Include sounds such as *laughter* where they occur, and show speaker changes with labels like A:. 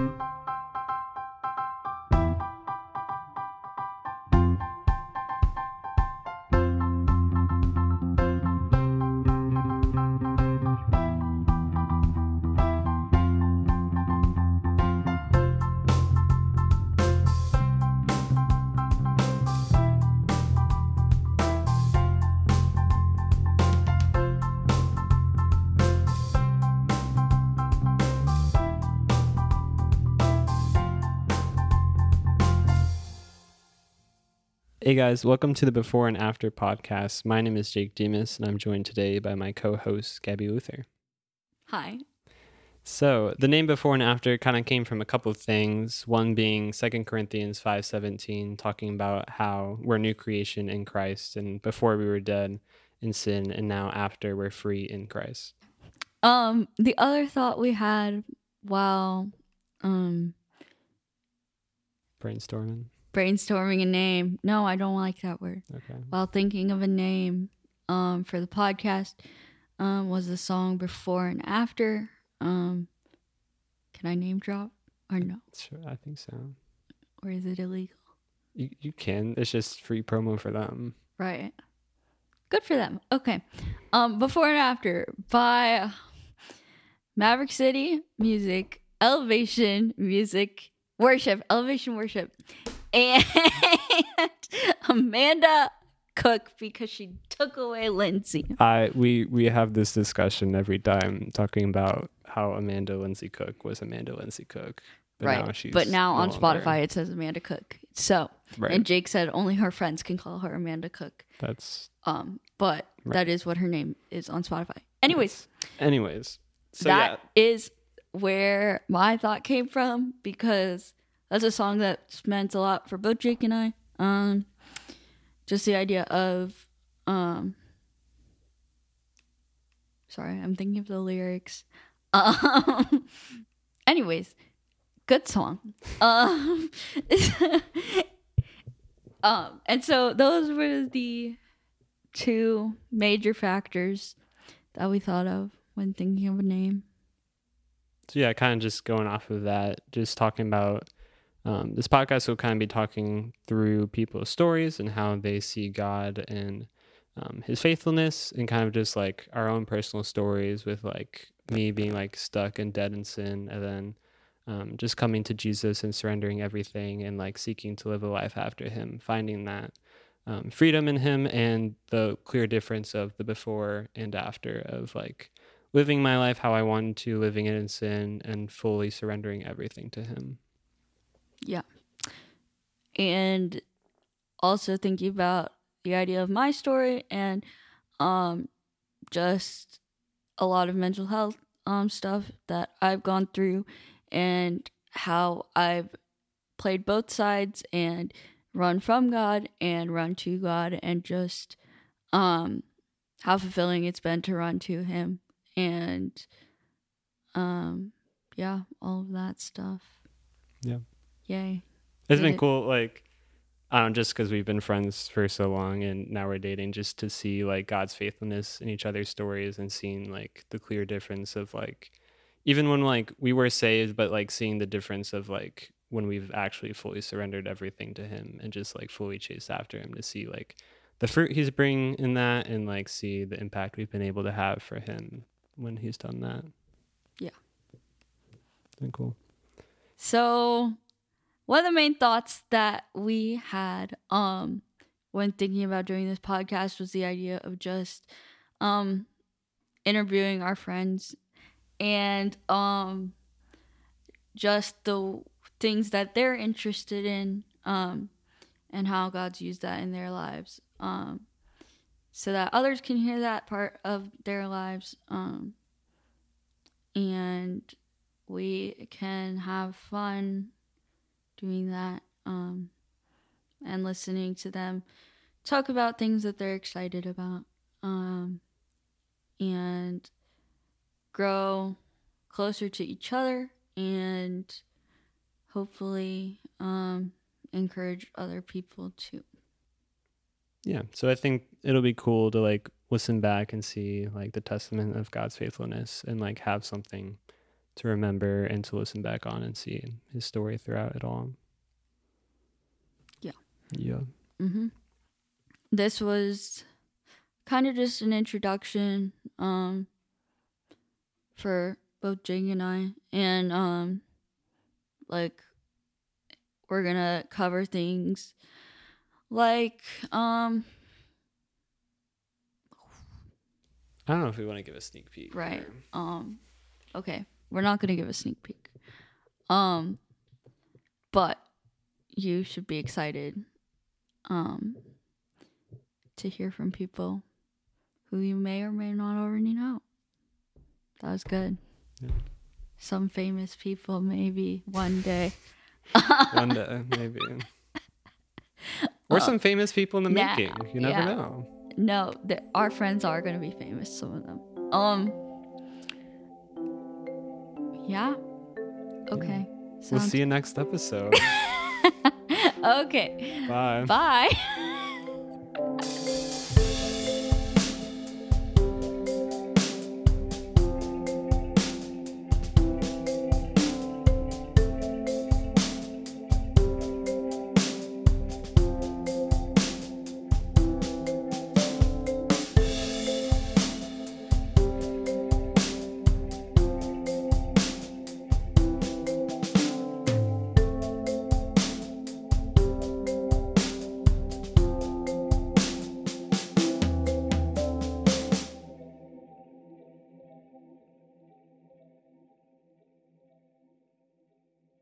A: Música Hey guys, welcome to the Before and After podcast. My name is Jake Demas, and I'm joined today by my co host, Gabby Luther.
B: Hi.
A: So, the name Before and After kind of came from a couple of things. One being 2 Corinthians 5:17, talking about how we're new creation in Christ, and before we were dead in sin, and now after we're free in Christ.
B: Um, the other thought we had while um
A: Brainstorming.
B: Brainstorming a name. No, I don't like that word.
A: Okay.
B: While thinking of a name um for the podcast um was the song before and after. Um can I name drop or no?
A: Sure, I think so.
B: Or is it illegal?
A: You, you can. It's just free promo for them.
B: Right. Good for them. Okay. Um before and after by Maverick City Music, Elevation Music, Worship, Elevation Worship, and *laughs* Amanda Cook because she took away Lindsey.
A: I we we have this discussion every time talking about how Amanda Lindsey Cook was Amanda Lindsey Cook. But
B: right.
A: Now she's
B: but now on
A: longer.
B: Spotify it says Amanda Cook. So
A: Right.
B: and Jake said only her friends can call her Amanda Cook.
A: That's
B: Um, but
A: Right.
B: that is what her name is on Spotify. Anyways,
A: anyways. So
B: that is where my thought came from because that's a song that's meant a lot for both Jake and I. Um, just the idea of, um, sorry, I'm thinking of the lyrics. *laughs* Um, anyways, good song. *laughs* Um, *laughs* um, and so those were the two major factors that we thought of when thinking of a name.
A: So yeah, kind of just going off of that, just talking about um, this podcast will kind of be talking through people's stories and how they see God and um, His faithfulness, and kind of just like our own personal stories with like me being like stuck and dead in sin, and then um, just coming to Jesus and surrendering everything and like seeking to live a life after Him, finding that um, freedom in Him and the clear difference of the before and after of like living my life how I wanted to, living it in sin, and fully surrendering everything to Him.
B: And also thinking about the idea of my story and um just a lot of mental health um stuff that I've gone through and how I've played both sides and run from God and run to God and just um how fulfilling it's been to run to him and um yeah all of that stuff
A: Yeah.
B: Yay
A: It's
B: Did
A: been
B: it-
A: cool, like, I don't know, just because we've been friends for so long and now we're dating, just to see like God's faithfulness in each other's stories and seeing like the clear difference of like, even when like we were saved, but like seeing the difference of like when we've actually fully surrendered everything to Him and just like fully chased after Him to see like the fruit He's bringing in that and like see the impact we've been able to have for Him when He's done that.
B: Yeah.
A: It's been cool.
B: So, one of the main thoughts that we had um when thinking about doing this podcast was the idea of just um interviewing our friends and um just the things that they're interested in um and how God's used that in their lives um so that others can hear that part of their lives um and we can have fun doing that um, and listening to them talk about things that they're excited about um, and grow closer to each other and hopefully um, encourage other people too.
A: Yeah. So I think it'll be cool to like listen back and see like the testament of God's faithfulness and like have something to remember and to listen back on and see his story throughout it all.
B: Yeah.
A: Yeah.
B: Mm-hmm. This was kind of just an introduction um, for both Jake and I, and um, like we're gonna cover things like um,
A: I don't know if we want to give a sneak peek.
B: right
A: here.
B: um, okay, we're not gonna give a sneak peek, um, but you should be excited um to hear from people who you may or may not already know. That was good.
A: Yeah.
B: Some famous people, maybe one day.
A: One day, maybe. *laughs* Or some famous people in the
B: nah,
A: making. You never
B: yeah.
A: know.
B: No, our friends are going to be famous, some of them. Um, yeah. Okay.
A: We'll see you next episode. *laughs*
B: okay.
A: Bye.
B: Bye. *laughs*